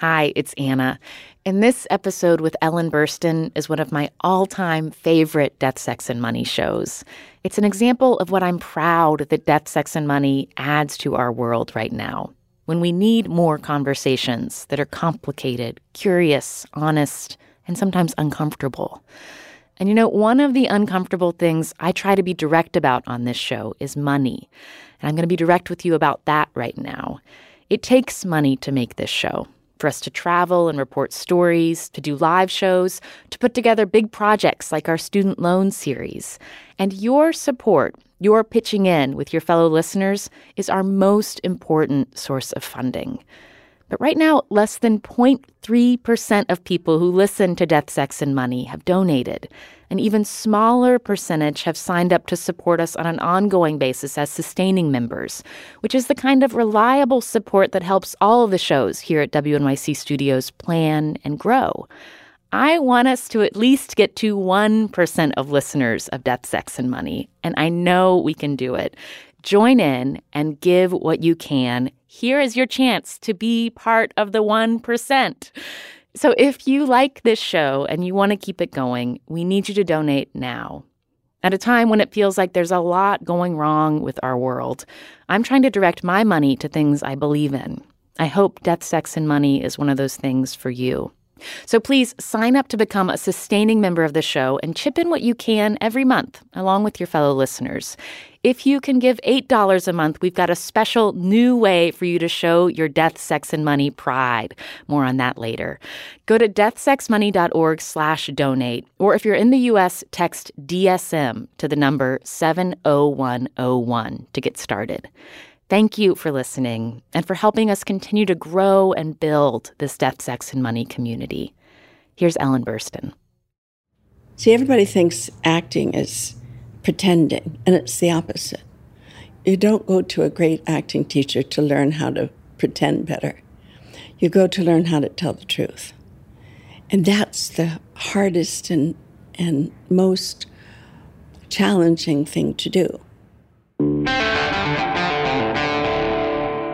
Hi, it's Anna. And this episode with Ellen Burstyn is one of my all time favorite Death, Sex, and Money shows. It's an example of what I'm proud that Death, Sex, and Money adds to our world right now. When we need more conversations that are complicated, curious, honest, and sometimes uncomfortable. And you know, one of the uncomfortable things I try to be direct about on this show is money. And I'm going to be direct with you about that right now. It takes money to make this show for us to travel and report stories, to do live shows, to put together big projects like our student loan series. And your support, your pitching in with your fellow listeners, is our most important source of funding. But right now, less than 0.3% of people who listen to Death, Sex, and Money have donated. An even smaller percentage have signed up to support us on an ongoing basis as sustaining members, which is the kind of reliable support that helps all of the shows here at WNYC Studios plan and grow. I want us to at least get to 1% of listeners of Death, Sex, and Money, and I know we can do it. Join in and give what you can. Here is your chance to be part of the 1%. So if you like this show and you want to keep it going, we need you to donate now. At a time when it feels like there's a lot going wrong with our world, I'm trying to direct my money to things I believe in. I hope Death, Sex, and Money is one of those things for you. So please sign up to become a sustaining member of the show and chip in what you can every month, along with your fellow listeners. If you can give $8 a month, we've got a special new way for you to show your death, sex, and money pride. More on that later. Go to deathsexmoney.org slash donate, or if you're in the U.S., text DSM to the number 70101 to get started. Thank you for listening and for helping us continue to grow and build this Death, Sex, and Money community. Here's Ellen Burstyn. See, everybody thinks acting is pretending, and it's the opposite. You don't go to a great acting teacher to learn how to pretend better. You go to learn how to tell the truth. And that's the hardest and, and most challenging thing to do.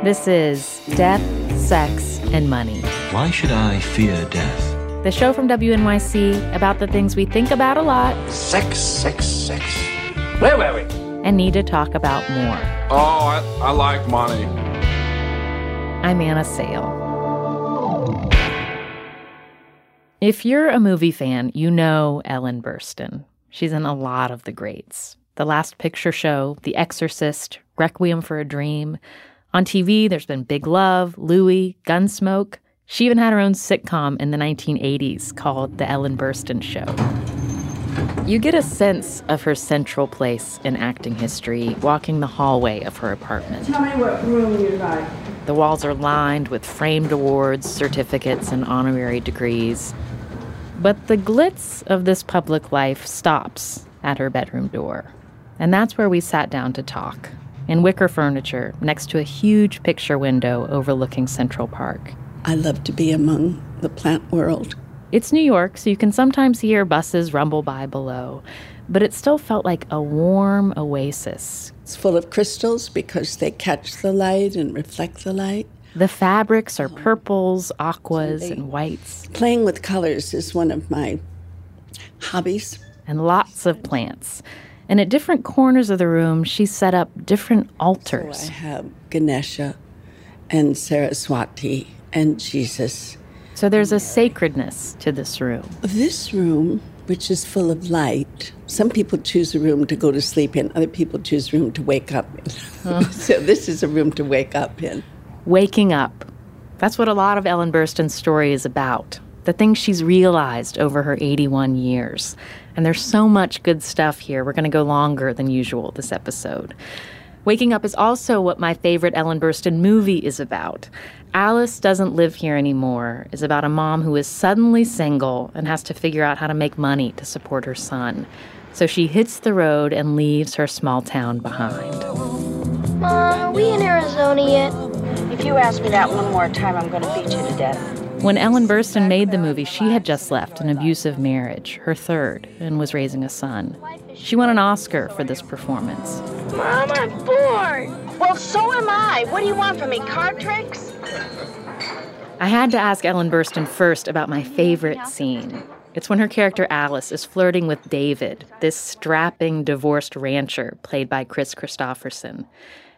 This is Death, Sex, and Money, Why should I fear death? the show from WNYC about the things we think about a lot Sex, sex, sex. Where were we? and need to talk about more. Oh, I, I like money. I'm Anna Sale. If you're a movie fan, you know Ellen Burstyn. She's in a lot of the greats The Last Picture Show, The Exorcist, Requiem for a Dream. On TV, there's been Big Love, Louie, Gunsmoke. She even had her own sitcom in the 1980s called The Ellen Burstyn Show. You get a sense of her central place in acting history walking the hallway of her apartment. Tell me what room you like. The walls are lined with framed awards, certificates, and honorary degrees. But the glitz of this public life stops at her bedroom door. And that's where we sat down to talk, in wicker furniture next to a huge picture window overlooking Central Park. I love to be among the plant world. It's New York, so you can sometimes hear buses rumble by below, but it still felt like a warm oasis. It's full of crystals because they catch the light and reflect the light. The fabrics are oh, purples, aquas, and whites. Playing with colors is one of my hobbies. And lots of plants. And at different corners of the room, she set up different altars. So I have Ganesha and Saraswati and Jesus. So there's a sacredness to this room. This room, which is full of light, some people choose a room to go to sleep in, other people choose a room to wake up in. so this is a room to wake up in. Waking up. That's what a lot of Ellen Burstyn's story is about. The things she's realized over her 81 years. And there's so much good stuff here. We're going to go longer than usual this episode. Waking Up is also what my favorite Ellen Burstyn movie is about. Alice Doesn't Live Here Anymore is about a mom who is suddenly single and has to figure out how to make money to support her son. So she hits the road and leaves her small town behind. Mom, are we in Arizona yet? If you ask me that one more time, I'm going to beat you to death. When Ellen Burstyn made the movie, she had just left an abusive marriage, her third, and was raising a son. She won an Oscar for this performance. Mom, I'm bored. Well, so am I. What do you want from me? Card tricks? I had to ask Ellen Burstyn first about my favorite scene. It's when her character Alice is flirting with David, this strapping divorced rancher played by Kris Kristofferson.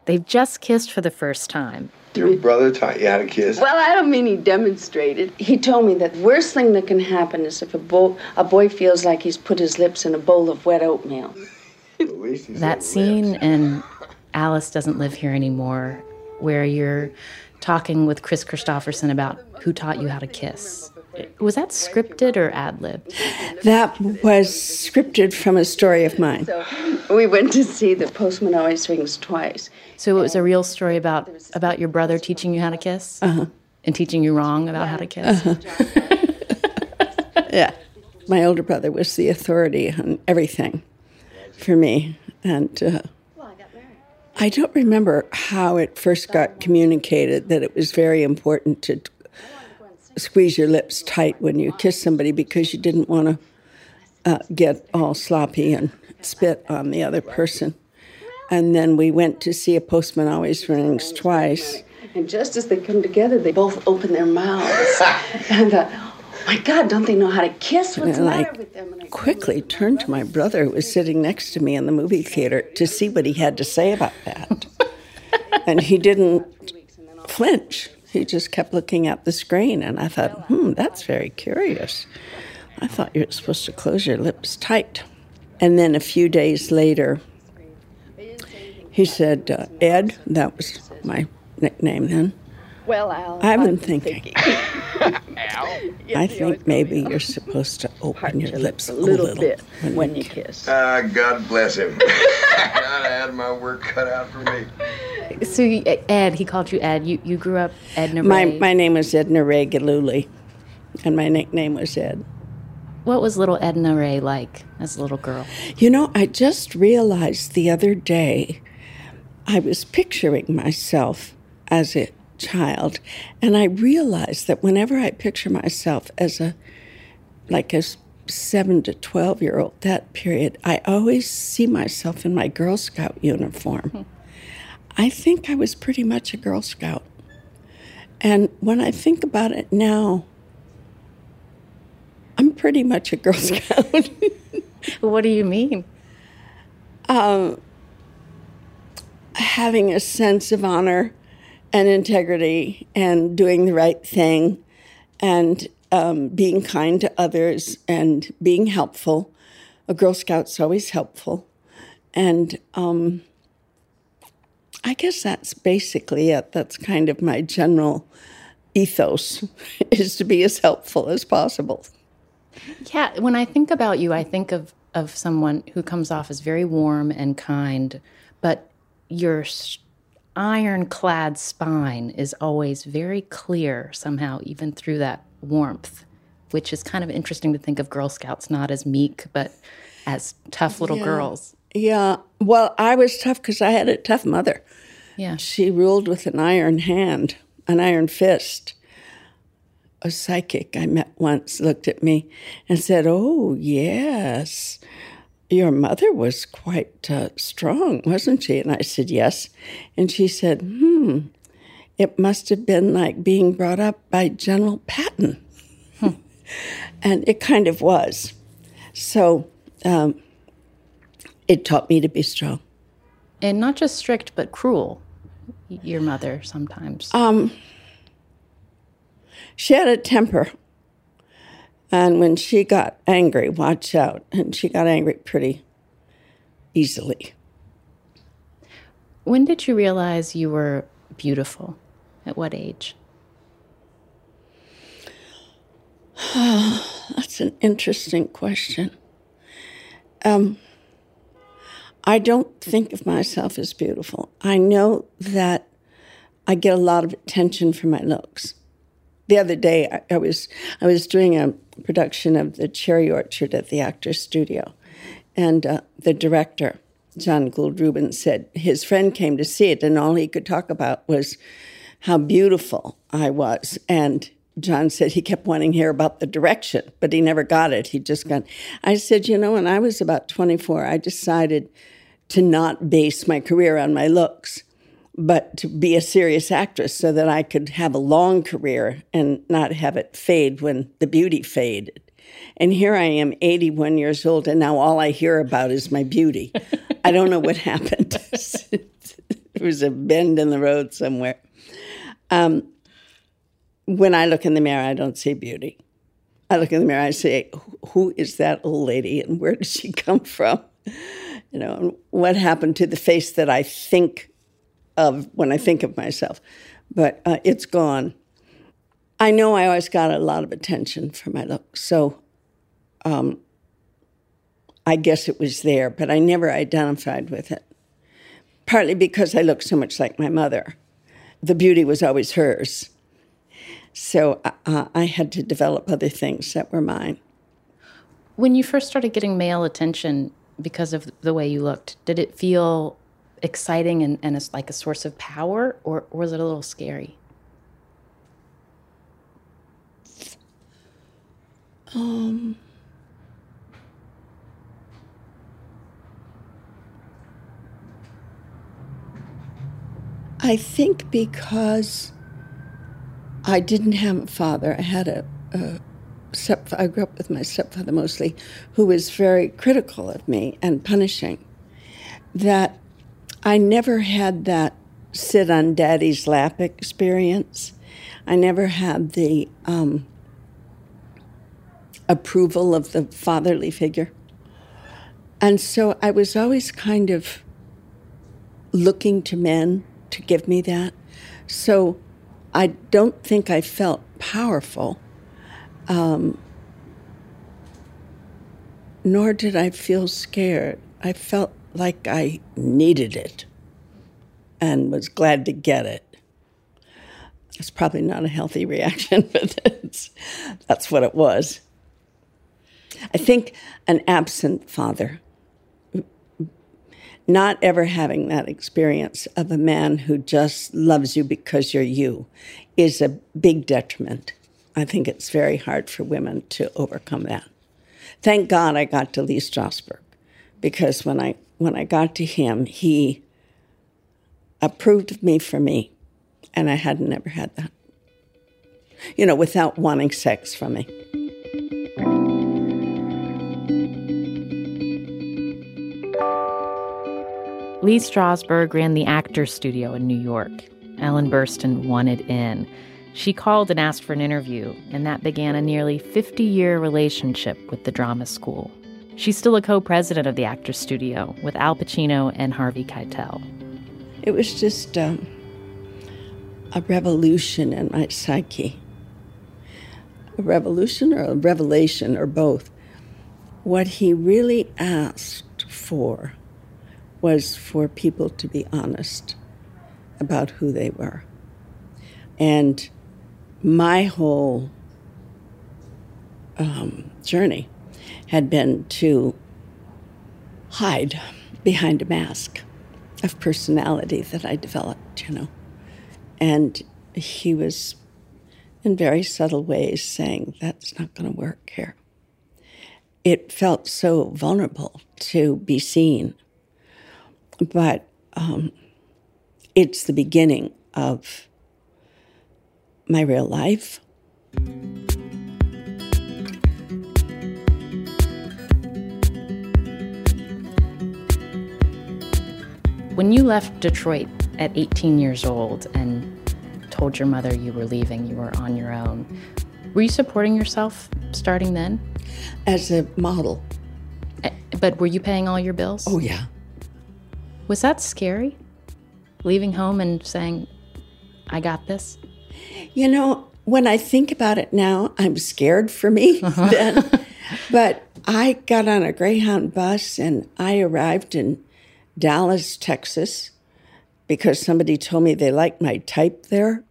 They've just kissed for the first time. Your brother taught you how to kiss? Well, I don't mean he demonstrated. He told me that the worst thing that can happen is if a, bo- a boy feels like he's put his lips in a bowl of wet oatmeal. that scene in Alice Doesn't Live Here Anymore, where you're talking with Kris Kristofferson about who taught you how to kiss. Was that scripted or ad lib? That was scripted from a story of mine. So we went to see The Postman Always Rings Twice. So it was a real story about about your brother teaching you how to kiss? Uh-huh. And teaching you wrong about how to kiss? Uh-huh. yeah. My older brother was the authority on everything for me. And uh, I don't remember how it first got communicated that it was very important to squeeze your lips tight when you kiss somebody because you didn't want to uh, get all sloppy and spit on the other person. And then we went to see a postman always rings twice. And just as they come together, they both open their mouths. and uh, oh my God, don't they know how to kiss? What's and the matter I with them? And I quickly turned to my brother, who was sitting next to me in the movie theater, to see what he had to say about that. and he didn't flinch. He just kept looking at the screen, and I thought, hmm, that's very curious. I thought you were supposed to close your lips tight. And then a few days later, he said, uh, Ed, that was my nickname then. Well, Al, I've been thinking. Al I think maybe you're supposed to open your lips a little, little bit when, when you kiss. Ah, uh, God bless him. I had my work cut out for me. So Ed, he called you Ed. You you grew up Edna Rae. My my name was Edna Rae Gillooly, and my nickname was Ed. What was little Edna Rae like as a little girl? You know, I just realized the other day, I was picturing myself as a child, and I realized that whenever I picture myself as a like a seven to twelve year old, that period, I always see myself in my Girl Scout uniform. Hmm. I think I was pretty much a Girl Scout. And when I think about it now, I'm pretty much a Girl Scout. what do you mean? Um, having a sense of honor and integrity and doing the right thing and um, being kind to others and being helpful. A Girl Scout's always helpful. And um, I guess that's basically it. That's kind of my general ethos is to be as helpful as possible. Yeah, when I think about you, I think of of someone who comes off as very warm and kind, but your ironclad spine is always very clear somehow, even through that warmth, which is kind of interesting to think of Girl Scouts not as meek, but as tough little yeah. girls. Yeah. Well, I was tough because I had a tough mother. Yeah. She ruled with an iron hand, an iron fist. a psychic I met once looked at me and said, Oh, yes, your mother was quite uh, strong, wasn't she? And I said, Yes. And she said, Hmm, it must have been like being brought up by General Patton. Hmm. and it kind of was. So um, it taught me to be strong. And not just strict, but cruel, your mother sometimes. Um, she had a temper. And when she got angry, watch out. And she got angry pretty easily. When did you realize you were beautiful? At what age? That's an interesting question. Um, I don't think of myself as beautiful. I know that I get a lot of attention for my looks. The other day, I, I was I was doing a production of The Cherry Orchard at the Actors Studio, and uh, the director, John Gould Rubin, said his friend came to see it, and all he could talk about was how beautiful I was. And John said he kept wanting to hear about the direction, but he never got it. He just got. I said, you know, when I was about 24, I decided to not base my career on my looks, but to be a serious actress so that I could have a long career and not have it fade when the beauty faded. And here I am, 81 years old, and now all I hear about is my beauty. I don't know what happened. there was a bend in the road somewhere. Um, when I look in the mirror, I don't see beauty. I look in the mirror, I say, Who is that old lady and where did she come from? You know, what happened to the face that I think of when I think of myself? But uh, it's gone. I know I always got a lot of attention for my look, so um, I guess it was there, but I never identified with it. Partly because I look so much like my mother the beauty was always hers. So uh, I had to develop other things that were mine. When you first started getting male attention because of the way you looked, did it feel exciting and, and like a source of power, or, or was it a little scary? Um, I think because I didn't have a father, I had a, a step, I grew up with my stepfather mostly, who was very critical of me and punishing, that I never had that sit on daddy's lap experience. I never had the um, approval of the fatherly figure. And so I was always kind of looking to men to give me that. So I don't think I felt powerful, um, nor did I feel scared. I felt like I needed it and was glad to get it. It's probably not a healthy reaction, but it's, that's what it was. I think an absent father not ever having that experience of a man who just loves you because you're you is a big detriment. I think it's very hard for women to overcome that. Thank God I got to Lee Strasberg because when I when I got to him, he approved of me for me, and I had never had that. You know, without wanting sex from me. Lee Strasberg ran the Actors Studio in New York. Ellen Burstyn wanted in. She called and asked for an interview, and that began a nearly 50 year relationship with the drama school. She's still a co president of the Actors Studio with Al Pacino and Harvey Keitel. It was just um, a revolution in my psyche. A revolution or a revelation or both. What he really asked for was for people to be honest about who they were. And my whole um, journey had been to hide behind a mask of personality that I developed, you know. And he was in very subtle ways saying, that's not going to work here. It felt so vulnerable to be seen. But um, it's the beginning of my real life. When you left Detroit at 18 years old and told your mother you were leaving, you were on your own, were you supporting yourself starting then? As a model. Eh, but were you paying all your bills? Oh, yeah. Was that scary? Leaving home and saying, I got this? You know, when I think about it now, I'm scared for me uh-huh. then. but I got on a Greyhound bus and I arrived in Dallas, Texas, because somebody told me they liked my type there.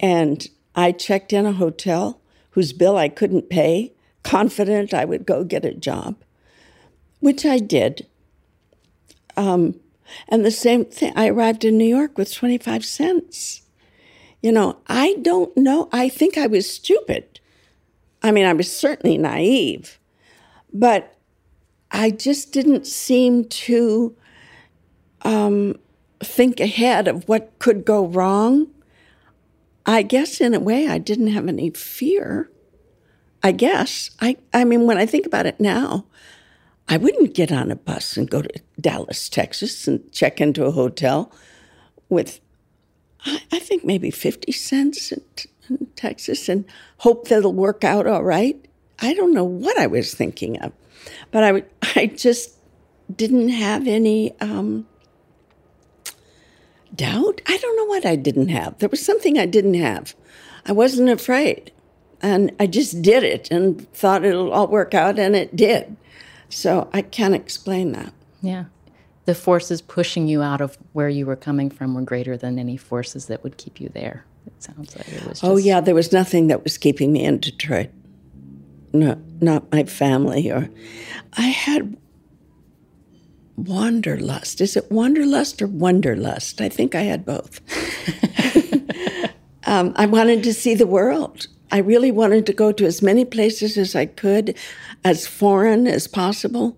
And I checked in a hotel whose bill I couldn't pay, confident I would go get a job, which I did. Um, and the same thing, I arrived in New York with 25 cents. You know, I don't know. I think I was stupid. I mean, I was certainly naive, but I just didn't seem to um, think ahead of what could go wrong. I guess in a way I didn't have any fear. I guess. I, I mean, when I think about it now, I wouldn't get on a bus and go to Dallas, Texas and check into a hotel with, I, I think, maybe 50 cents in, in Texas and hope that it'll work out all right. I don't know what I was thinking of, but I, I just didn't have any um, doubt. I don't know what I didn't have. There was something I didn't have. I wasn't afraid. And I just did it and thought it'll all work out, and it did. So I can't explain that. Yeah. The forces pushing you out of where you were coming from were greater than any forces that would keep you there. It sounds like it was. Oh, just... Oh, yeah. There was nothing that was keeping me in Detroit. No, not my family or. I had wanderlust. Is it wanderlust or wonderlust? I think I had both. um, I wanted to see the world. I really wanted to go to as many places as I could, as foreign as possible,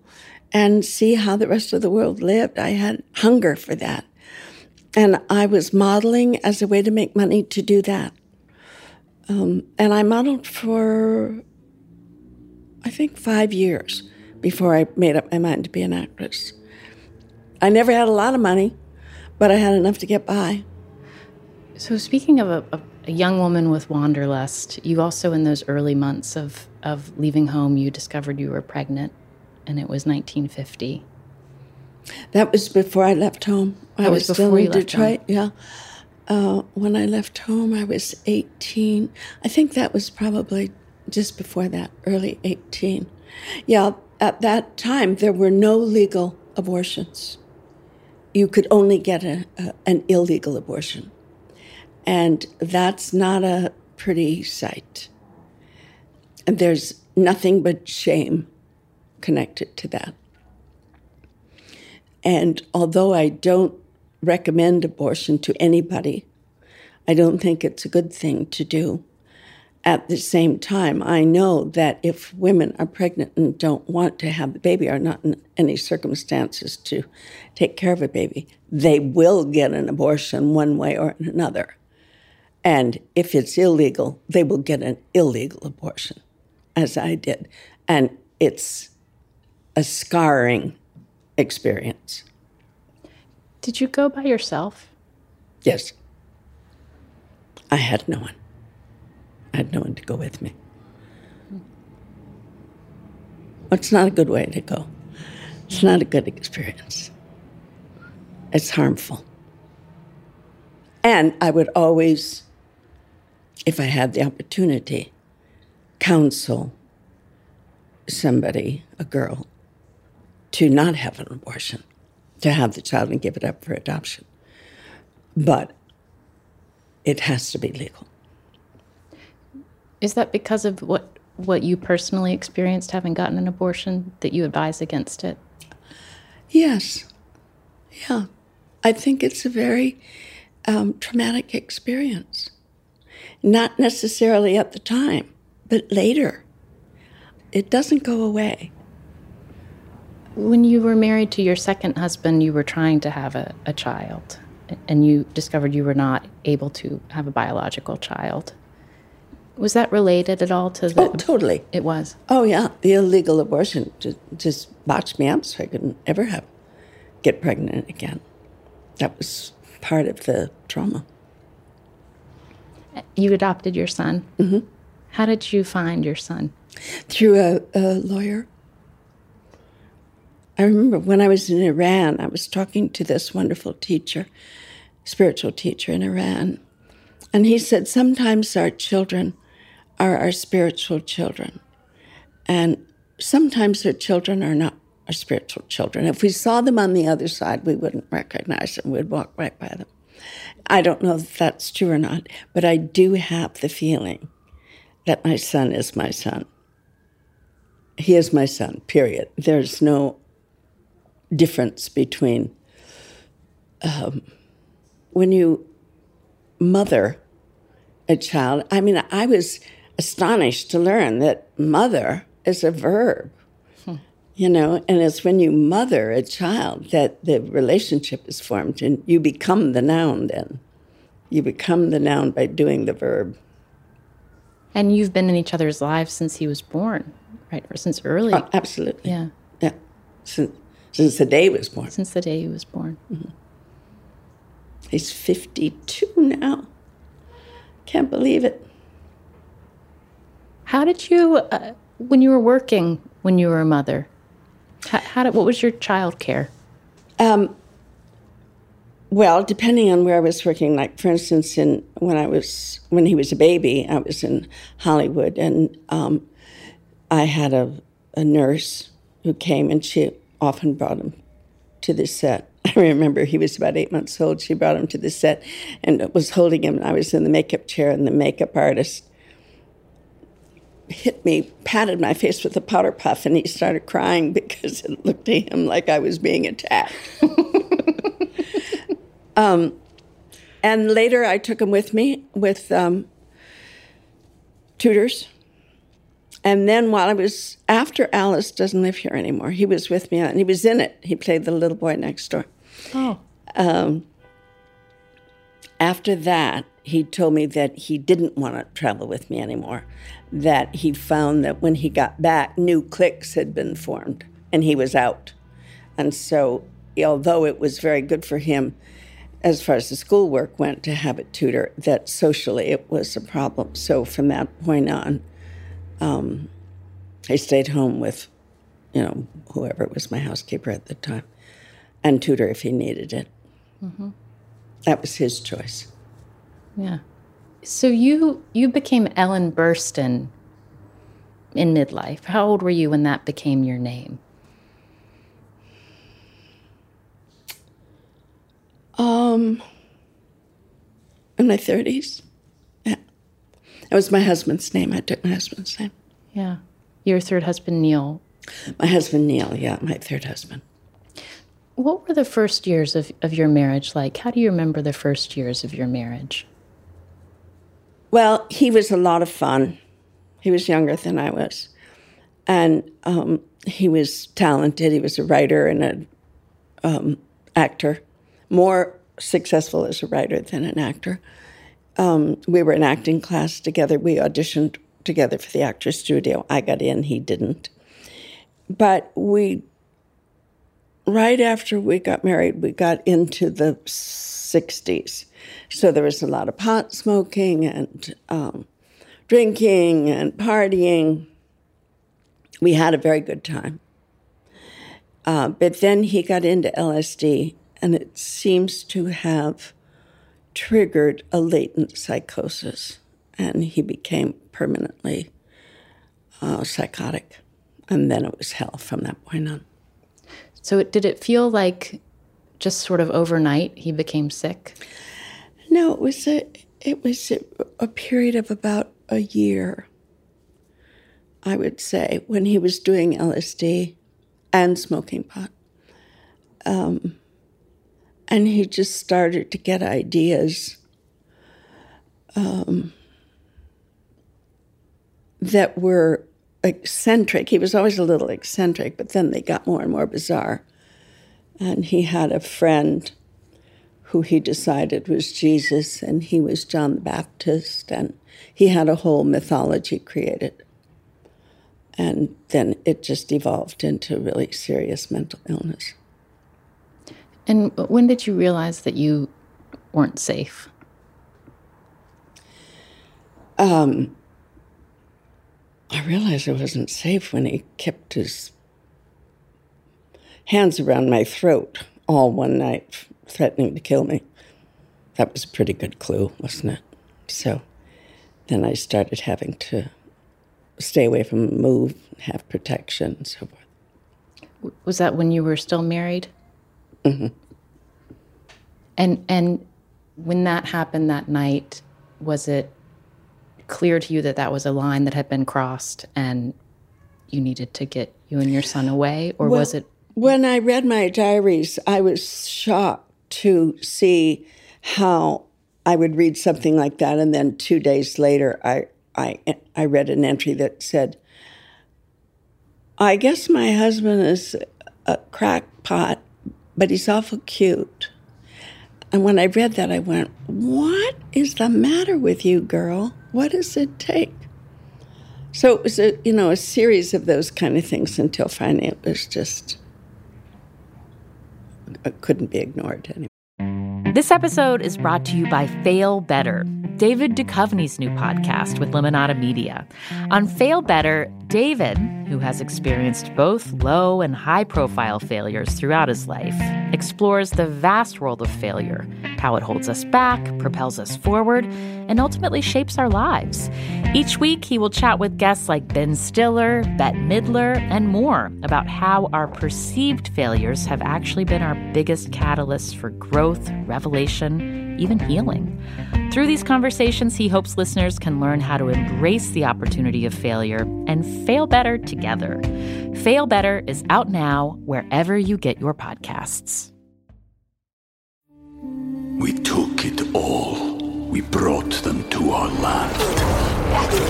and see how the rest of the world lived. I had hunger for that. And I was modeling as a way to make money to do that. Um, and I modeled for, I think, five years before I made up my mind to be an actress. I never had a lot of money, but I had enough to get by. So, speaking of a, a, young woman with wanderlust, you also, in those early months of, of leaving home, you discovered you were pregnant, and it was 1950. That was before I left home. I was, was still in Detroit. Yeah. Uh, when I left home, I was 18. I think that was probably just before that, early 18. Yeah, at that time, there were no legal abortions you could only get a, a, an illegal abortion. And that's not a pretty sight. And there's nothing but shame connected to that. And although I don't recommend abortion to anybody, I don't think it's a good thing to do at the same time, I know that if women are pregnant and don't want to have the baby, are not in any circumstances to take care of a baby, they will get an abortion one way or another. And if it's illegal, they will get an illegal abortion, as I did. And it's a scarring experience. Did you go by yourself? Yes. I had no one. I had no one to go with me. It's not a good way to go. It's not a good experience. It's harmful. And I would always, if I had the opportunity, counsel somebody, a girl, to not have an abortion, to have the child and give it up for adoption. But it has to be legal. Is that because of what what you personally experienced having gotten an abortion that you advise against it? Yes. Yeah. I think it's a very um, traumatic experience. Not necessarily at the time, but later. It doesn't go away. When you were married to your second husband, you were trying to have a, a child, and you discovered you were not able to have a biological child. Was that related at all to the? Oh, totally. It was. Oh yeah, the illegal abortion just, just botched me up, so I couldn't ever have get pregnant again. That was part of the trauma. You adopted your son. hmm How did you find your son? Through a, a lawyer. I remember when I was in Iran, I was talking to this wonderful teacher, spiritual teacher in Iran, and he said sometimes our children are our spiritual children, and sometimes our children are not our spiritual children. If we saw them on the other side, we wouldn't recognize them, we'd walk right by them. I don't know if that's true or not, but I do have the feeling that my son is my son. He is my son, period. There's no difference between um, when you mother a child. I mean, I was astonished to learn that mother is a verb, you know, and it's when you mother a child that the relationship is formed and you become the noun then. You become the noun by doing the verb. And you've been in each other's lives since he was born, right? Or since early. Oh, absolutely. Yeah. Yeah. Since, since the day he was born. Since the day he was born. Mm-hmm. He's 52 now. Can't believe it. How did you, uh, when you were working, when you were a mother, how, how did, what was your child care? Um, well, depending on where I was working, like for instance, in when I was when he was a baby, I was in Hollywood, and um, I had a, a nurse who came, and she often brought him to the set. I remember he was about eight months old. She brought him to the set and was holding him. I was in the makeup chair, and the makeup artist hit me, patted my face with a powder puff, and he started crying because it looked to him like I was being attacked. um, and later, I took him with me with um, tutors. And then, while I was after Alice doesn't live here anymore, he was with me, and he was in it. He played the little boy next door. Oh. Um, after that, he told me that he didn't want to travel with me anymore. That he found that when he got back, new cliques had been formed and he was out. And so, although it was very good for him as far as the schoolwork went to have a tutor, that socially it was a problem. So, from that point on, um, I stayed home with, you know, whoever was my housekeeper at the time and tutor if he needed it. Mm-hmm. That was his choice. Yeah. So you you became Ellen Burstyn in midlife. How old were you when that became your name? Um, in my thirties. Yeah, that was my husband's name. I took my husband's name. Yeah. Your third husband, Neil. My husband, Neil. Yeah, my third husband. What were the first years of, of your marriage like? How do you remember the first years of your marriage? Well, he was a lot of fun. He was younger than I was. And um, he was talented. He was a writer and an um, actor, more successful as a writer than an actor. Um, we were in acting class together. We auditioned together for the Actors Studio. I got in, he didn't. But we, right after we got married, we got into the 60s. So there was a lot of pot smoking and um, drinking and partying. We had a very good time. Uh, but then he got into LSD, and it seems to have triggered a latent psychosis, and he became permanently uh, psychotic. And then it was hell from that point on. So it, did it feel like just sort of overnight he became sick? No, it was a it was a, a period of about a year. I would say when he was doing LSD and smoking pot, um, and he just started to get ideas. Um, that were eccentric. He was always a little eccentric, but then they got more and more bizarre. And he had a friend who he decided was Jesus, and he was John the Baptist, and he had a whole mythology created. And then it just evolved into really serious mental illness. And when did you realize that you weren't safe? Um, I realized I wasn't safe when he kept his hands around my throat all one night, threatening to kill me. That was a pretty good clue, wasn't it? So then I started having to stay away from him, move, have protection, and so forth. Was that when you were still married? Mm-hmm. And and when that happened that night, was it clear to you that that was a line that had been crossed and you needed to get you and your son away, or well, was it? When I read my diaries, I was shocked to see how I would read something like that, and then two days later, I I I read an entry that said, "I guess my husband is a crackpot, but he's awful cute." And when I read that, I went, What is the matter with you, girl? What does it take? So it was a you know a series of those kind of things until finally it was just it couldn't be ignored anymore. This episode is brought to you by Fail Better, David Duchovny's new podcast with Lemonada Media. On Fail Better, David, who has experienced both low and high profile failures throughout his life, explores the vast world of failure, how it holds us back, propels us forward, and ultimately shapes our lives. Each week, he will chat with guests like Ben Stiller, Bette Midler, and more about how our perceived failures have actually been our biggest catalysts for growth, revelation, even healing. Through these conversations, he hopes listeners can learn how to embrace the opportunity of failure and fail better together. Fail Better is out now wherever you get your podcasts. We took it all. We brought them to our land.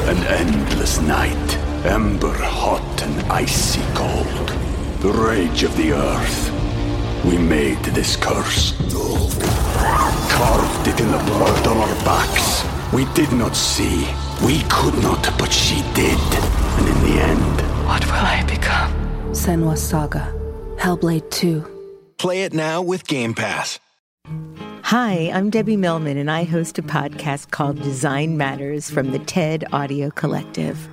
An endless night, ember hot and icy cold. The rage of the earth. We made this curse. Carved it in the blood on our backs. We did not see. We could not, but she did. And in the end, what will I become? Senua's Saga, Hellblade 2. Play it now with Game Pass. Hi, I'm Debbie Millman, and I host a podcast called Design Matters from the TED Audio Collective.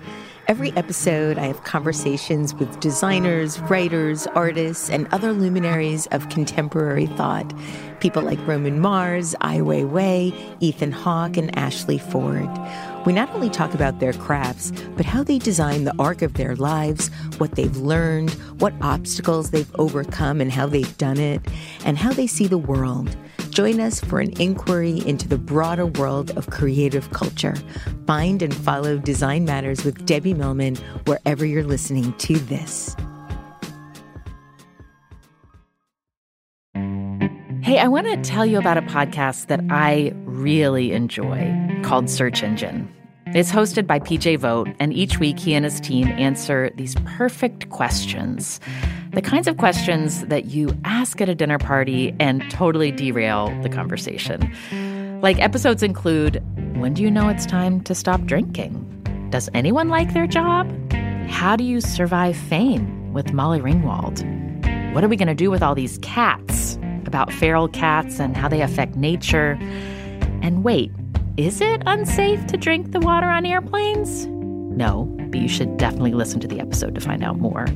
Every episode, I have conversations with designers, writers, artists, and other luminaries of contemporary thought. People like Roman Mars, Ai Weiwei, Ethan Hawke, and Ashley Ford. We not only talk about their crafts, but how they design the arc of their lives, what they've learned, what obstacles they've overcome, and how they've done it, and how they see the world. Join us for an inquiry into the broader world of creative culture. Find and follow Design Matters with Debbie Millman wherever you're listening to this. Hey, I want to tell you about a podcast that I really enjoy called Search Engine. It's hosted by PJ Vogt, and each week he and his team answer these perfect questions. The kinds of questions that you ask at a dinner party and totally derail the conversation. Like episodes include When do you know it's time to stop drinking? Does anyone like their job? How do you survive fame with Molly Ringwald? What are we going to do with all these cats? About feral cats and how they affect nature. And wait, is it unsafe to drink the water on airplanes? No, but you should definitely listen to the episode to find out more.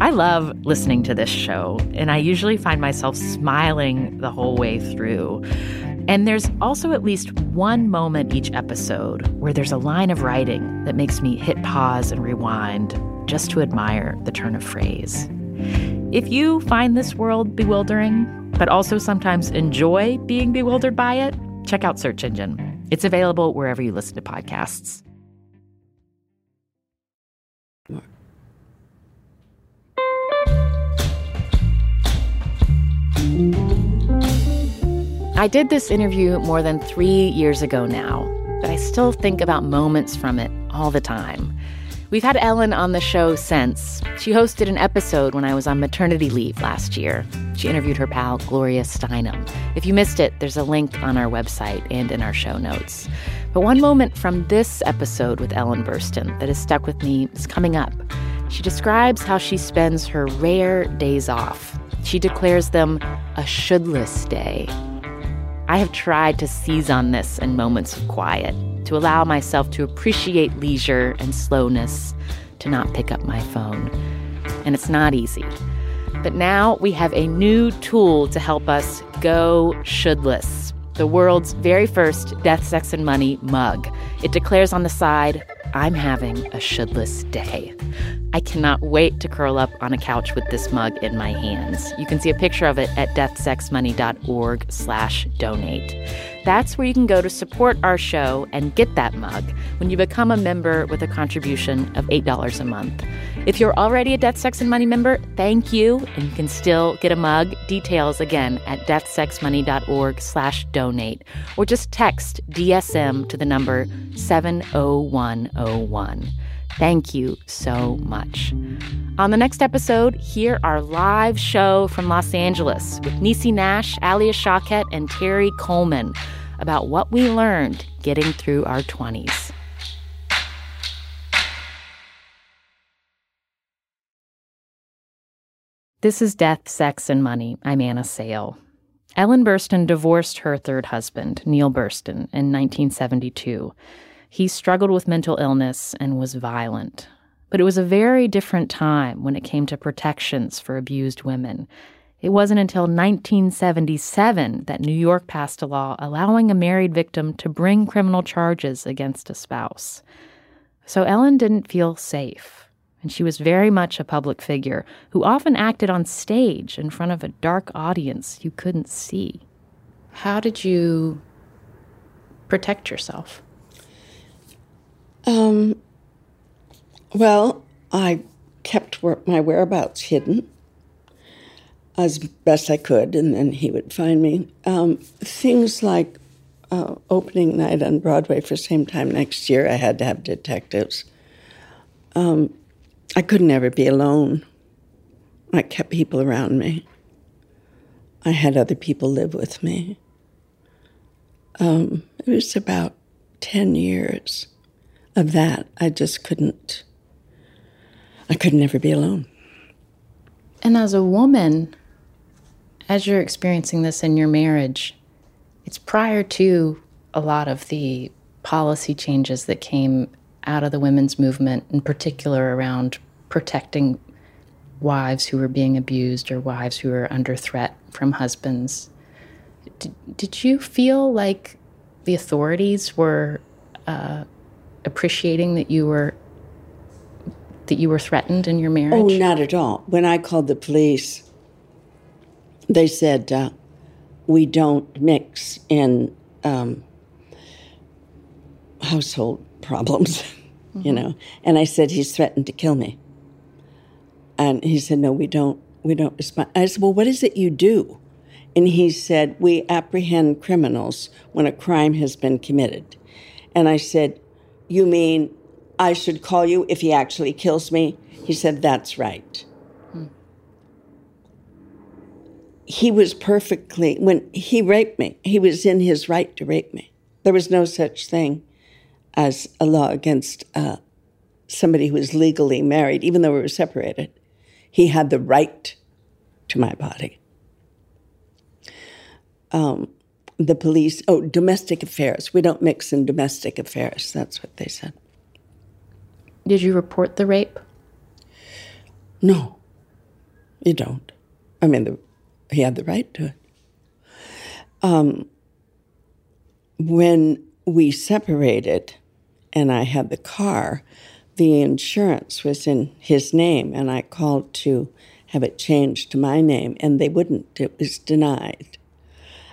I love listening to this show, and I usually find myself smiling the whole way through. And there's also at least one moment each episode where there's a line of writing that makes me hit pause and rewind just to admire the turn of phrase. If you find this world bewildering, but also sometimes enjoy being bewildered by it, check out Search Engine. It's available wherever you listen to podcasts. I did this interview more than three years ago now, but I still think about moments from it all the time. We've had Ellen on the show since. She hosted an episode when I was on maternity leave last year. She interviewed her pal, Gloria Steinem. If you missed it, there's a link on our website and in our show notes. But one moment from this episode with Ellen Burstyn that has stuck with me is coming up. She describes how she spends her rare days off. She declares them a shouldless day. I have tried to seize on this in moments of quiet to allow myself to appreciate leisure and slowness, to not pick up my phone. And it's not easy. But now we have a new tool to help us go shouldless the world's very first Death, Sex, and Money mug. It declares on the side, I'm having a shouldless day. I cannot wait to curl up on a couch with this mug in my hands. You can see a picture of it at deathsexmoney.org slash donate. That's where you can go to support our show and get that mug when you become a member with a contribution of $8 a month. If you're already a Death, Sex, and Money member, thank you, and you can still get a mug. Details again at deathsexmoney.org slash donate, or just text DSM to the number 70101. Thank you so much. On the next episode, hear our live show from Los Angeles with Niecy Nash, Alia Shawkat, and Terry Coleman about what we learned getting through our 20s. This is Death, Sex, and Money. I'm Anna Sale. Ellen Burstyn divorced her third husband, Neil Burstyn, in 1972. He struggled with mental illness and was violent. But it was a very different time when it came to protections for abused women. It wasn't until 1977 that New York passed a law allowing a married victim to bring criminal charges against a spouse. So Ellen didn't feel safe, and she was very much a public figure who often acted on stage in front of a dark audience you couldn't see. How did you protect yourself? Um, well, I kept my whereabouts hidden as best I could, and then he would find me. Um, things like uh, opening night on Broadway for same time next year, I had to have detectives. Um, I could never be alone. I kept people around me. I had other people live with me. Um, it was about 10 years of that. I just couldn't, I could never be alone. And as a woman, as you're experiencing this in your marriage, it's prior to a lot of the policy changes that came out of the women's movement, in particular around protecting wives who were being abused or wives who were under threat from husbands. Did, did you feel like the authorities were uh, appreciating that you were that you were threatened in your marriage? Oh, not at all. When I called the police, they said uh, we don't mix in um, household problems, mm-hmm. you know. And I said he's threatened to kill me, and he said no, we don't. We don't respond. I said, well, what is it you do? And he said, we apprehend criminals when a crime has been committed. And I said, you mean I should call you if he actually kills me? He said, That's right. Hmm. He was perfectly, when he raped me, he was in his right to rape me. There was no such thing as a law against uh, somebody who was legally married, even though we were separated. He had the right to my body. Um, the police, oh, domestic affairs. We don't mix in domestic affairs. That's what they said. Did you report the rape? No, you don't. I mean, the, he had the right to it. Um, when we separated and I had the car, the insurance was in his name, and I called to have it changed to my name, and they wouldn't. It was denied.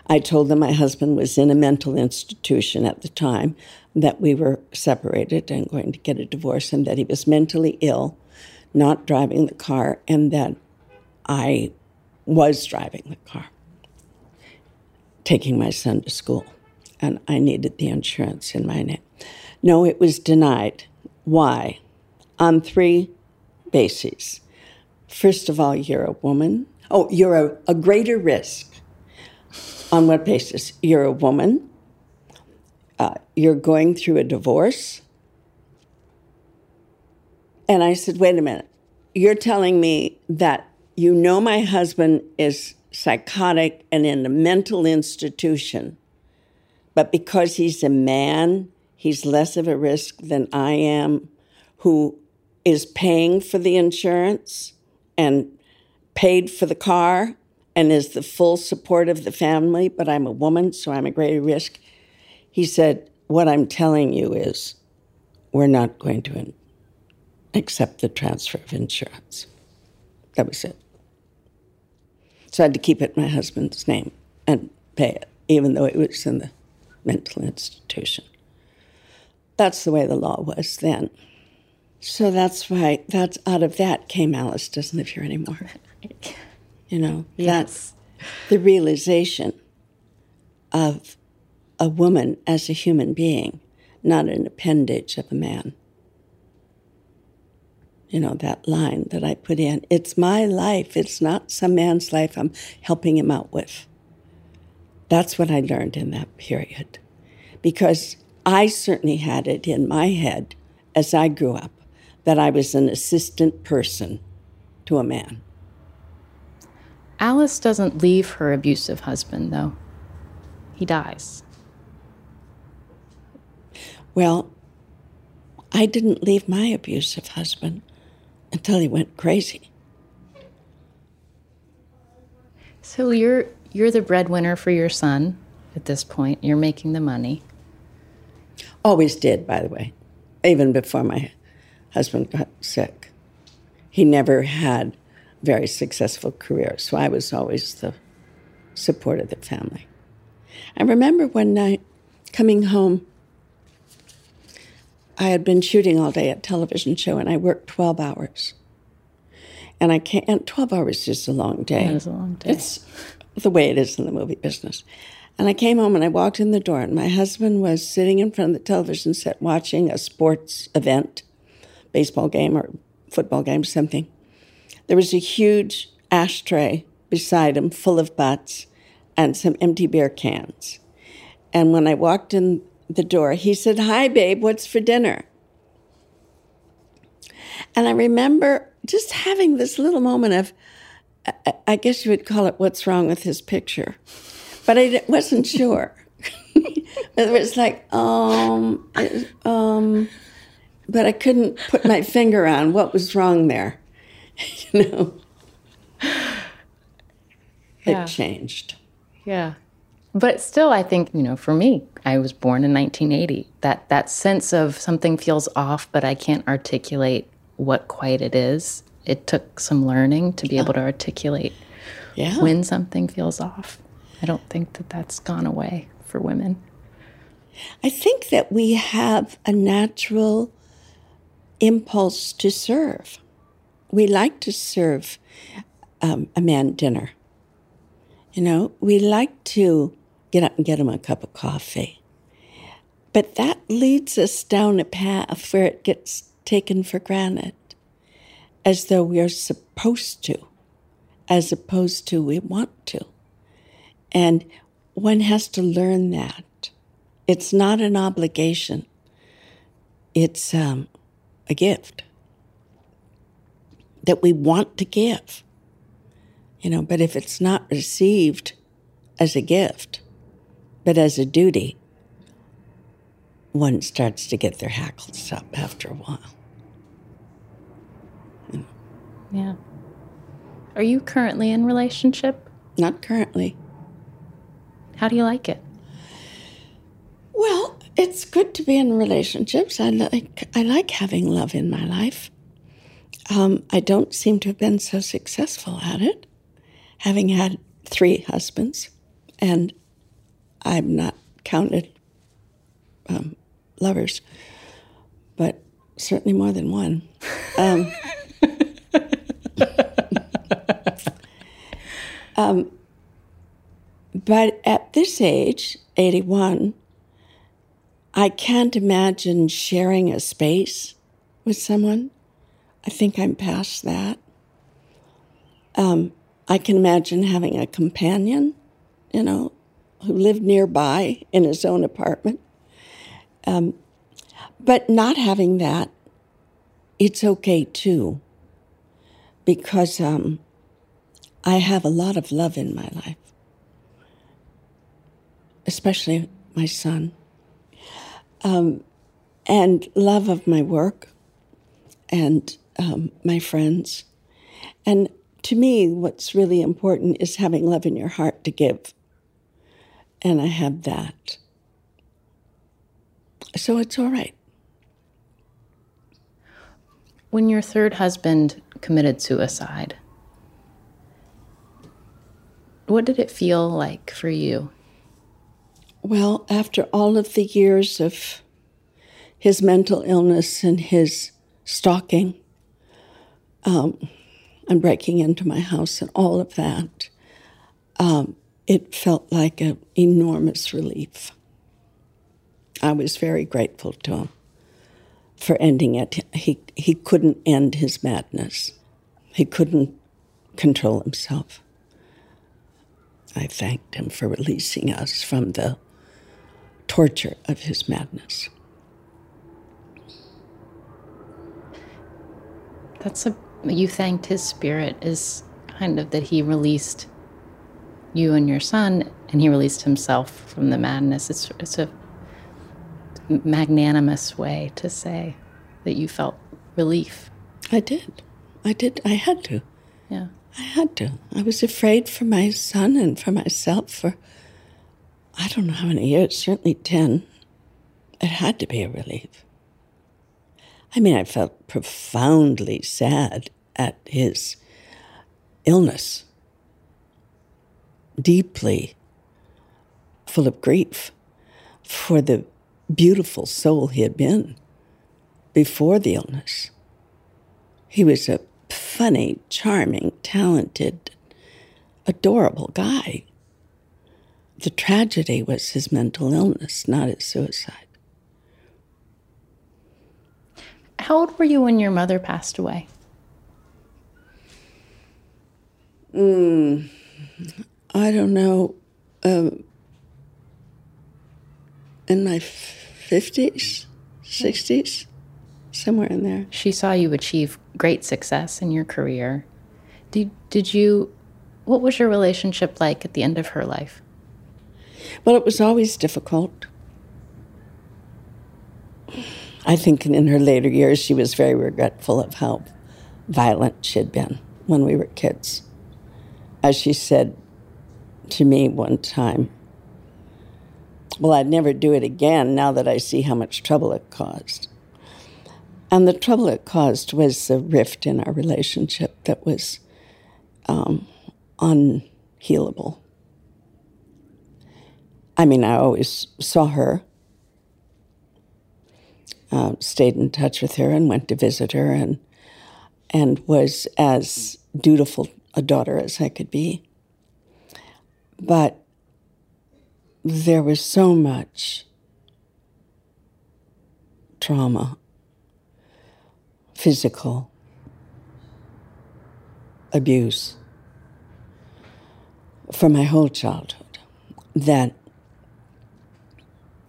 I told them my husband was in a mental institution at the time, that we were separated and going to get a divorce, and that he was mentally ill, not driving the car, and that I was driving the car, taking my son to school, and I needed the insurance in my name. No, it was denied. Why? On three bases. First of all, you're a woman. Oh, you're a, a greater risk. On what basis? You're a woman. Uh, you're going through a divorce. And I said, wait a minute. You're telling me that you know my husband is psychotic and in a mental institution, but because he's a man, he's less of a risk than I am, who is paying for the insurance and paid for the car and is the full support of the family, but I'm a woman, so I'm a greater risk. He said, What I'm telling you is we're not going to accept the transfer of insurance. That was it. So I had to keep it my husband's name and pay it, even though it was in the mental institution. That's the way the law was then. So that's why that's out of that came Alice doesn't live here anymore. You know, Yes. that's the realization of a woman as a human being, not an appendage of a man. You know, that line that I put in it's my life, it's not some man's life I'm helping him out with. That's what I learned in that period. Because I certainly had it in my head as I grew up that I was an assistant person to a man. Alice doesn't leave her abusive husband, though. He dies. Well, I didn't leave my abusive husband until he went crazy. So you're you're the breadwinner for your son at this point. You're making the money. Always did, by the way, even before my husband got sick. He never had very successful career, so I was always the support of the family. I remember one night coming home. I had been shooting all day at television show, and I worked twelve hours. And I can't. And twelve hours is a long day. That is a long day. It's the way it is in the movie business. And I came home and I walked in the door, and my husband was sitting in front of the television set watching a sports event, baseball game or football game, something. There was a huge ashtray beside him full of butts and some empty beer cans. And when I walked in the door, he said, Hi, babe, what's for dinner? And I remember just having this little moment of, I- guess you would call it what's wrong with his picture. But I wasn't sure. it was like, um, um, but I couldn't put my finger on what was wrong there. you know? Yeah. It changed. Yeah. But still I think, you know, for me, I was born in 1980. That that sense of something feels off but I can't articulate what quite it is. It took some learning to be able to articulate Yeah. when something feels off. I don't think that that's gone away for women. I think that we have a natural impulse to serve. We like to serve um, a man dinner. You know, we like to get up and get him a cup of coffee. But that leads us down a path where it gets taken for granted, as though we are supposed to, as opposed to we want to. And one has to learn that. It's not an obligation, it's um, a gift that we want to give. You know, but if it's not received as a gift, but as a duty, one starts to get their hackles up after a while. Yeah. Are you currently in relationship? Not currently. How do you like it? Well, it's good to be in relationships. I like I like having love in my life. Um, I don't seem to have been so successful at it, having had three husbands, and I'm not counted um, lovers, but certainly more than one. Um, um, but at this age, 81, I can't imagine sharing a space with someone. I think I'm past that. Um, I can imagine having a companion, you know, who lived nearby in his own apartment. Um, but not having that, it's okay too, because um, I have a lot of love in my life, especially my son, um, and love of my work and um, my friends. And to me, what's really important is having love in your heart to give. And I have that. So it's all right. When your third husband committed suicide, what did it feel like for you? Well, after all of the years of his mental illness and his stalking um, and breaking into my house and all of that, um, it felt like an enormous relief. I was very grateful to him for ending it. He, he couldn't end his madness, he couldn't control himself. I thanked him for releasing us from the torture of his madness. That's a you thanked his spirit is kind of that he released you and your son and he released himself from the madness. It's it's a magnanimous way to say that you felt relief. I did. I did. I had to. Yeah. I had to. I was afraid for my son and for myself for I don't know how many years, certainly 10. It had to be a relief. I mean, I felt profoundly sad at his illness, deeply full of grief for the beautiful soul he had been before the illness. He was a funny, charming, talented, adorable guy. The tragedy was his mental illness, not his suicide. How old were you when your mother passed away? Mm, I don't know. Um, in my 50s, 60s, somewhere in there. She saw you achieve great success in your career. Did, did you, what was your relationship like at the end of her life? Well, it was always difficult. I think in her later years, she was very regretful of how violent she had been when we were kids. As she said to me one time, Well, I'd never do it again now that I see how much trouble it caused. And the trouble it caused was a rift in our relationship that was um, unhealable. I mean, I always saw her uh, stayed in touch with her and went to visit her and and was as dutiful a daughter as I could be. But there was so much trauma, physical abuse for my whole childhood that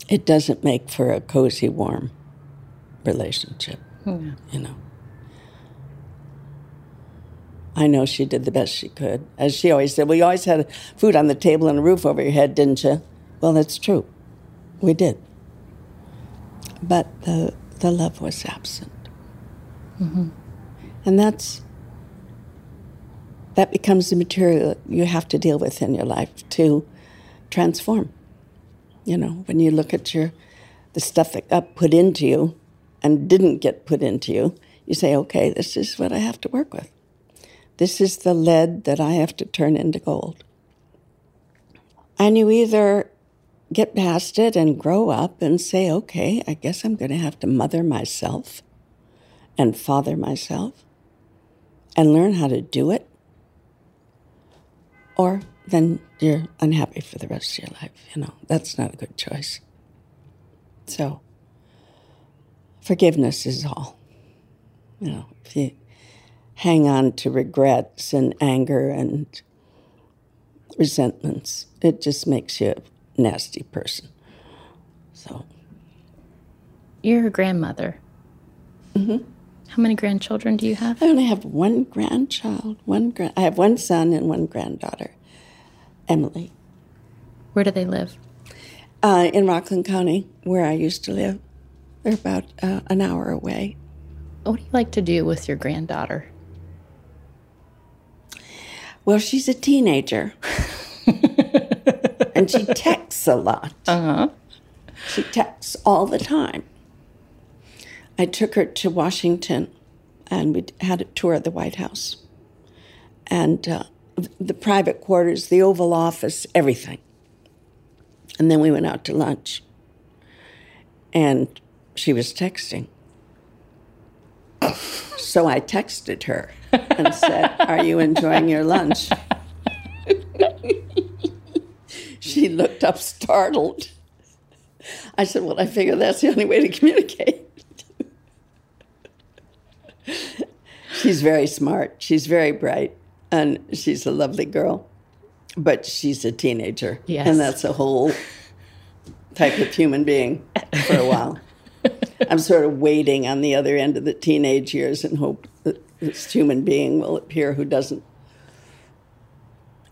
it doesn't make for a cozy, warm relationship, Yeah. you know. I know she did the best she could. As she always said, well, you always had food on the table and a roof over your head, didn't you? Well, that's true. We did. But the, the love was absent. Mm-hmm. And that's, that becomes the material you have to deal with in your life to transform. You know, when you look at your, the stuff that got put into you and didn't get put into you, you say, okay, this is what I have to work with. This is the lead that I have to turn into gold. And you either get past it and grow up and say, okay, I guess I'm going to have to mother myself and father myself and learn how to do it. Or then you're unhappy for the rest of your life. You know, that's not a good choice. So, forgiveness is all. You know, if you hang on to regrets and anger and resentments, it just makes you a nasty person. So. You're a grandmother. Mm-hmm. How many grandchildren do you have? I only have one grandchild. One grand. I have one son and one granddaughter, Emily. Where do they live? Uh, in Rockland County, where I used to live. They're about uh, an hour away. What do you like to do with your granddaughter? Well, she's a teenager. and she texts a lot. Uh huh. She texts all the time. I took her to Washington and we had a tour of the White House and uh, the private quarters, the Oval Office, everything. And then we went out to lunch and she was texting. So I texted her and said, Are you enjoying your lunch? she looked up startled. I said, Well, I figure that's the only way to communicate. she's very smart, she's very bright, and she's a lovely girl. But she's a teenager. Yes. And that's a whole type of human being for a while. I'm sort of waiting on the other end of the teenage years and hope that this human being will appear who doesn't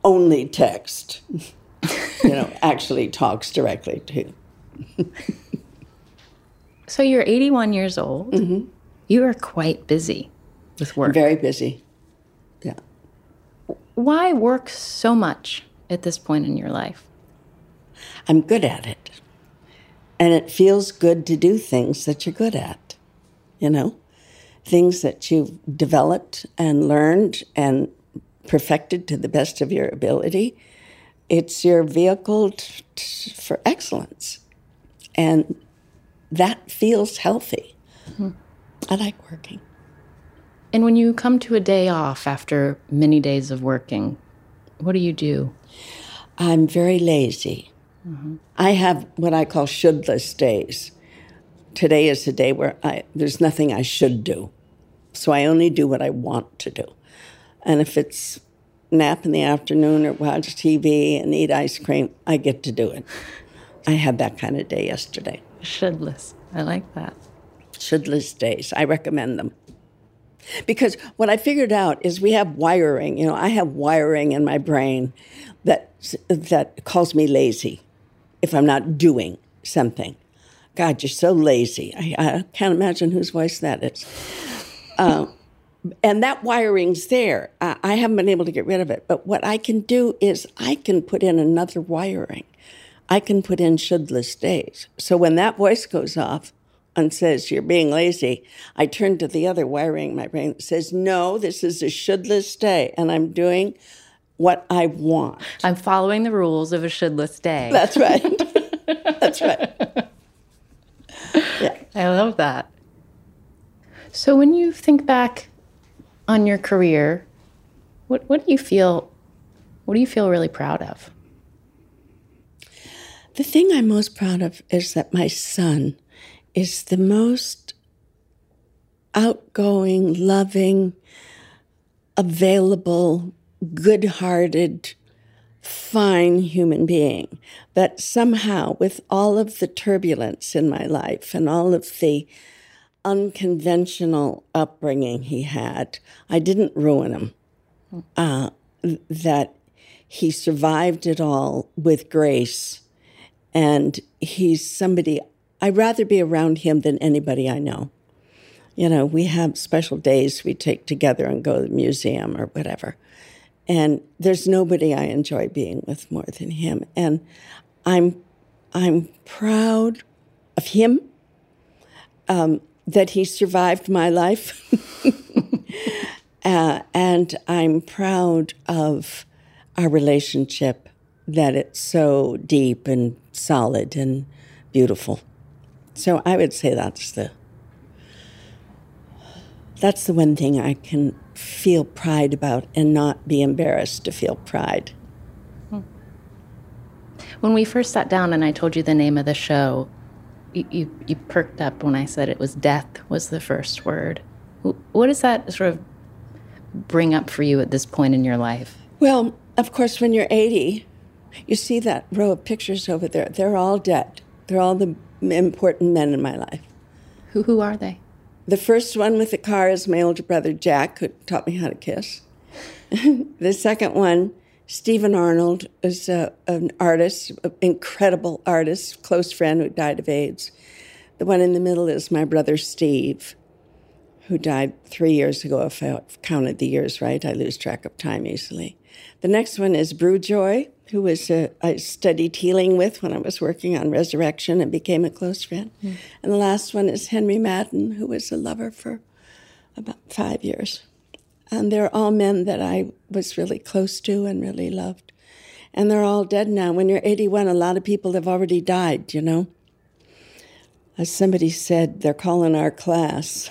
only text, you know, actually talks directly to. so you're 81 years old. Mm-hmm. You are quite busy with work. Very busy. Yeah. Why work so much at this point in your life? I'm good at it. And it feels good to do things that you're good at, you know? Things that you've developed and learned and perfected to the best of your ability. It's your vehicle t- t- for excellence. And that feels healthy. Mm-hmm. I like working. And when you come to a day off after many days of working, what do you do? I'm very lazy. Mm-hmm. I have what I call shouldless days. Today is a day where I, there's nothing I should do. So I only do what I want to do. And if it's nap in the afternoon or watch TV and eat ice cream, I get to do it. I had that kind of day yesterday. Shouldless. I like that. Shouldless days. I recommend them. Because what I figured out is we have wiring. You know, I have wiring in my brain that that calls me lazy if I'm not doing something. God, you're so lazy. I, I can't imagine whose voice that is. Uh, and that wiring's there. I, I haven't been able to get rid of it. But what I can do is I can put in another wiring. I can put in shouldless days. So when that voice goes off and says, You're being lazy, I turn to the other wiring in my brain that says, No, this is a shouldless day. And I'm doing what I want. I'm following the rules of a shouldless day. That's right. That's right. Yeah. I love that. So when you think back on your career, what what do you feel what do you feel really proud of? The thing I'm most proud of is that my son is the most outgoing, loving, available, good hearted, fine human being. That somehow, with all of the turbulence in my life and all of the unconventional upbringing he had, I didn't ruin him. Uh, that he survived it all with grace. And he's somebody, I'd rather be around him than anybody I know. You know, we have special days we take together and go to the museum or whatever. And there's nobody I enjoy being with more than him. And I'm, I'm proud of him, um, that he survived my life. uh, and I'm proud of our relationship, that it's so deep and solid and beautiful. So I would say that's the that's the one thing I can feel pride about and not be embarrassed to feel pride. Hmm. When we first sat down and I told you the name of the show, you, you, you perked up when I said it was death was the first word. What does that sort of bring up for you at this point in your life? Well, of course, when you're 80, you see that row of pictures over there. They're all dead. They're all the important men in my life. Who, who are they? The first one with the car is my older brother Jack, who taught me how to kiss. the second one, Stephen Arnold, is a, an artist, an incredible artist, close friend who died of AIDS. The one in the middle is my brother Steve, who died three years ago. If I counted the years right, I lose track of time easily. The next one is Brugh Joy, who was uh, I studied healing with when I was working on Resurrection and became a close friend. Mm. And the last one is Henry Madden, who was a lover for about five years. And they're all men that I was really close to and really loved. And they're all dead now. When you're 81, a lot of people have already died, you know. As somebody said, they're calling our class.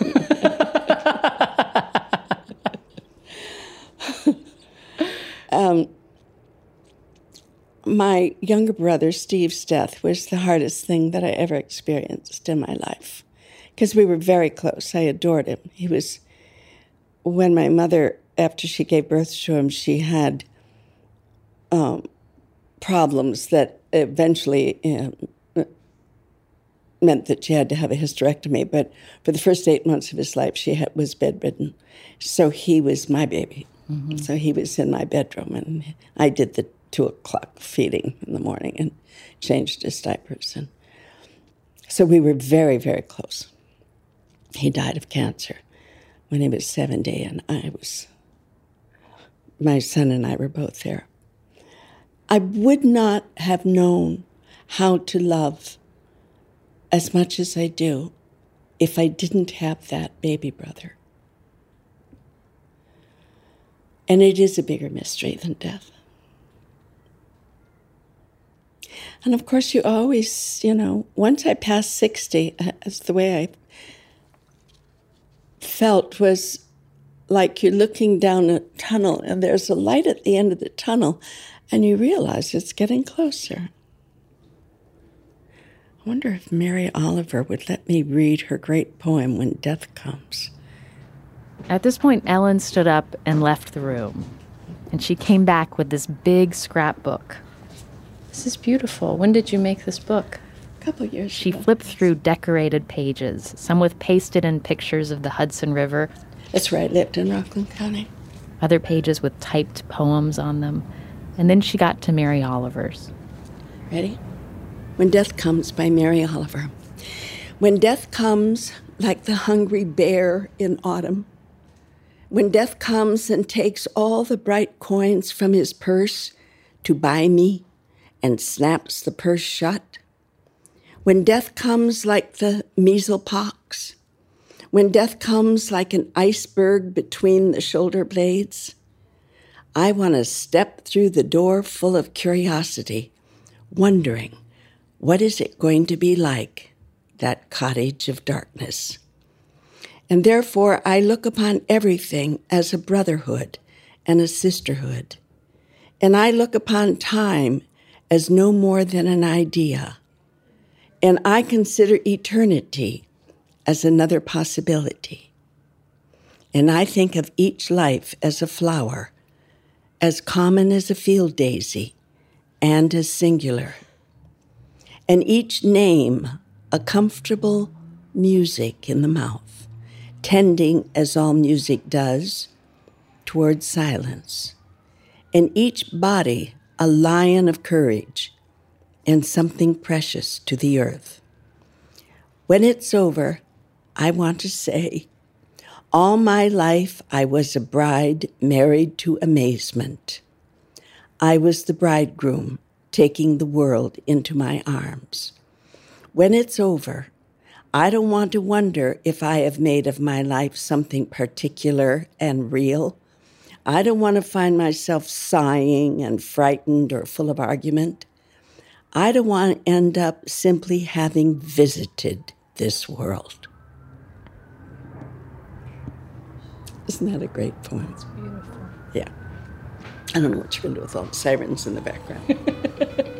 um, my younger brother, Steve's death, was the hardest thing that I ever experienced in my life because we were very close. I adored him. He was, when my mother, after she gave birth to him, she had um, problems that eventually um, meant that she had to have a hysterectomy. But for the first eight months of his life, she had, was bedridden. So he was my baby. Mm-hmm. So he was in my bedroom, and I did the two o'clock feeding in the morning and changed his diapers. And so we were very, very close. He died of cancer when he was 70, and I was, my son and I were both there. I would not have known how to love as much as I do if I didn't have that baby brother. And it is a bigger mystery than death. And of course, you always, you know, once I passed 60, uh, as the way I felt was like you're looking down a tunnel and there's a light at the end of the tunnel and you realize it's getting closer. I wonder if Mary Oliver would let me read her great poem When Death Comes. At this point, Ellen stood up and left the room. And she came back with this big scrapbook this is beautiful. When did you make this book? A couple years ago. She ago. flipped through decorated pages, some with pasted in pictures of the Hudson River. That's right, I lived in Rockland County. Other pages with typed poems on them. And then she got to Mary Oliver's. Ready? When Death Comes by Mary Oliver. When death comes like the hungry bear in autumn, when death comes and takes all the bright coins from his purse to buy me and snaps the purse shut. When death comes like the measles pox, when death comes like an iceberg between the shoulder blades, I want to step through the door full of curiosity, wondering what is it going to be like, that cottage of darkness. And therefore, I look upon everything as a brotherhood and a sisterhood. And I look upon time as no more than an idea. And I consider eternity as another possibility. And I think of each life as a flower, as common as a field daisy, and as singular. And each name a comfortable music in the mouth, tending, as all music does, toward silence. And each body a lion of courage, and something precious to the earth. When it's over, I want to say, all my life I was a bride married to amazement. I was the bridegroom taking the world into my arms. When it's over, I don't want to wonder if I have made of my life something particular and real I don't want to find myself sighing and frightened or full of argument. I don't want to end up simply having visited this world. Isn't that a great poem? It's beautiful. Yeah. I don't know what you're going to do with all the sirens in the background.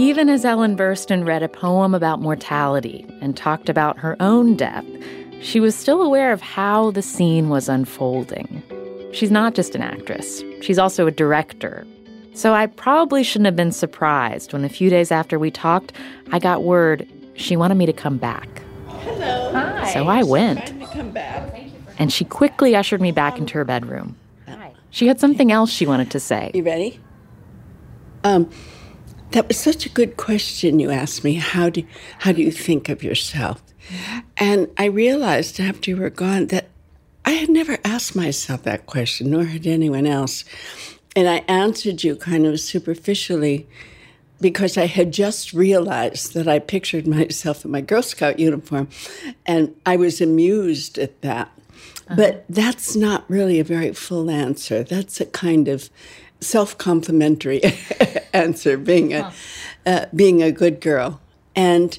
Even as Ellen Burstyn read a poem about mortality and talked about her own death, she was still aware of how the scene was unfolding. She's not just an actress, she's also a director. So I probably shouldn't have been surprised when a few days after we talked, I got word she wanted me to come back. Hello. Hi. So I went. to come back. And she quickly ushered me back into her bedroom. Hi. She had something else she wanted to say. You ready? Um, that was such a good question you asked me. How do how do you think of yourself? And I realized after you were gone that I had never asked myself that question, nor had anyone else. And I answered you kind of superficially because I had just realized that I pictured myself in my Girl Scout uniform and I was amused at that. Uh-huh. But that's not really a very full answer. That's a kind of self-complimentary answer, being a uh, being a good girl, and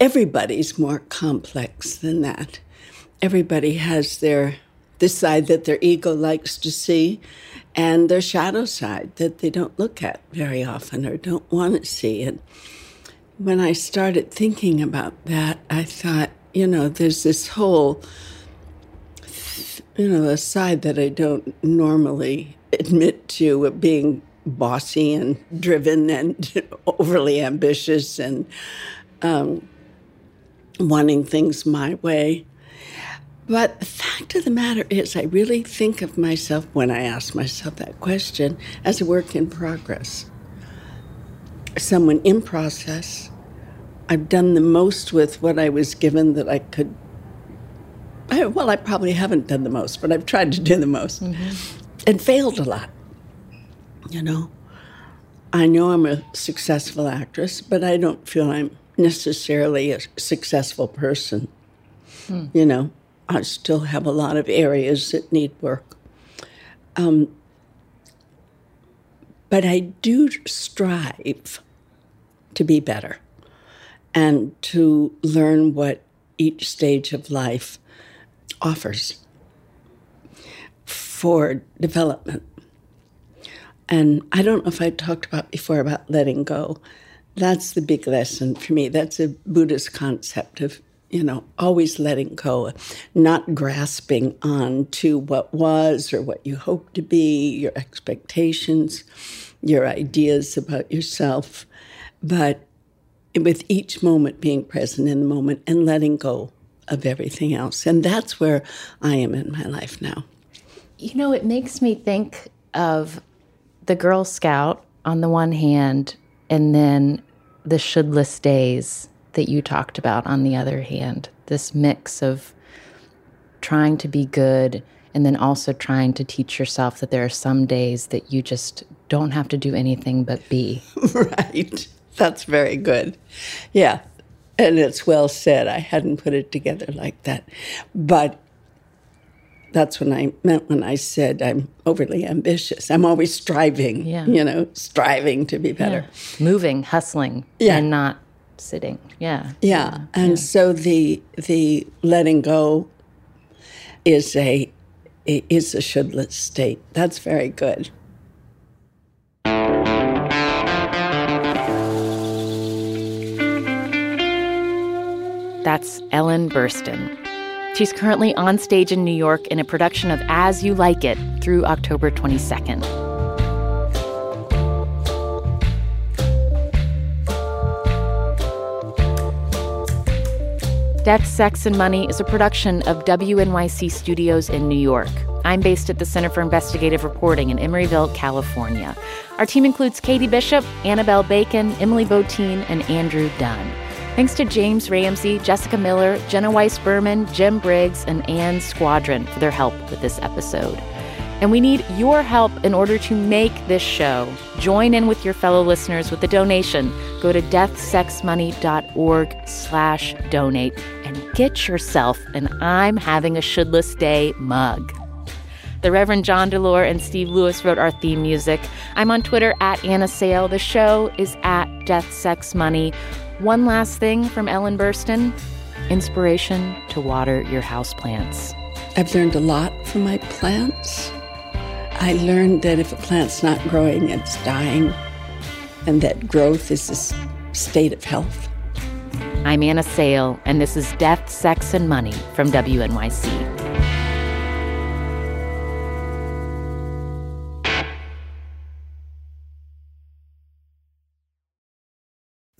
everybody's more complex than that. Everybody has their this side that their ego likes to see, and their shadow side that they don't look at very often or don't want to see. And when I started thinking about that, I thought, you know, there's this whole you know, a side that I don't normally admit to of being bossy and driven and overly ambitious and um, wanting things my way. But the fact of the matter is, I really think of myself when I ask myself that question as a work in progress. Someone in process. I've done the most with what I was given that I could I, well, I probably haven't done the most, but I've tried to do the most and failed a lot. You know, I know I'm a successful actress, but I don't feel I'm necessarily a successful person. Hmm. You know, I still have a lot of areas that need work. Um, but I do strive to be better and to learn what each stage of life offers for development. And I don't know if I talked about before about letting go. That's the big lesson for me. That's a Buddhist concept of, you know, always letting go, not grasping on to what was or what you hope to be, your expectations, your ideas about yourself, but with each moment being present in the moment and letting go of everything else. And that's where I am in my life now. You know, it makes me think of the Girl Scout on the one hand, and then the shouldless days that you talked about on the other hand. This mix of trying to be good and then also trying to teach yourself that there are some days that you just don't have to do anything but be. right. That's very good. Yeah. And it's well said. I hadn't put it together like that. But that's what I meant when I said I'm overly ambitious. I'm always striving, Yeah. you know, striving to be better. Yeah. Moving, hustling, Yeah. and not sitting. Yeah. Yeah. And so the the letting go is a is a shouldless state. That's very good. That's Ellen Burstyn. She's currently on stage in New York in a production of As You Like It through October 22nd. Death, Sex, and Money is a production of WNYC Studios in New York. I'm based at the Center for Investigative Reporting in Emeryville, California. Our team includes Katie Bishop, Annabelle Bacon, Emily Botein, and Andrew Dunn. Thanks to James Ramsey, Jessica Miller, Jenna Weiss Berman, Jim Briggs, and Ann Squadron for their help with this episode. And we need your help in order to make this show. Join in with your fellow listeners with a donation. Go to deathsexmoney.org slash donate and get yourself an I'm Having a Shouldless Day mug. The Reverend John Delore and Steve Lewis wrote our theme music. I'm on Twitter at Anna Sale. The show is at Death Sex Money. One last thing from Ellen Burstyn inspiration to water your houseplants. I've learned a lot from my plants. I learned that if a plant's not growing, it's dying. and that growth is a state of health. I'm Anna Sale, and this is Death, Sex, and Money from WNYC.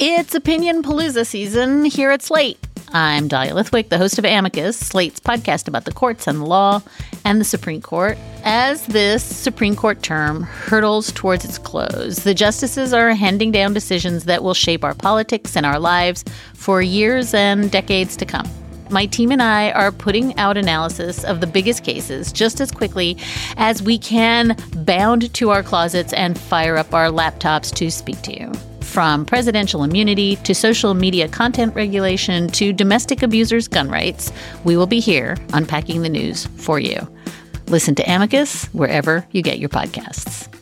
It's Opinion Palooza season here at Slate. I'm Dahlia Lithwick, the host of Amicus, Slate's podcast about the courts and the law and the Supreme Court. As this Supreme Court term hurtles towards its close, the justices are handing down decisions that will shape our politics and our lives for years and decades to come. My team and I are putting out analysis of the biggest cases just as quickly as we can bound to our closets and fire up our laptops to speak to you. From presidential immunity to social media content regulation to domestic abusers' gun rights, we will be here unpacking the news for you. Listen to Amicus wherever you get your podcasts.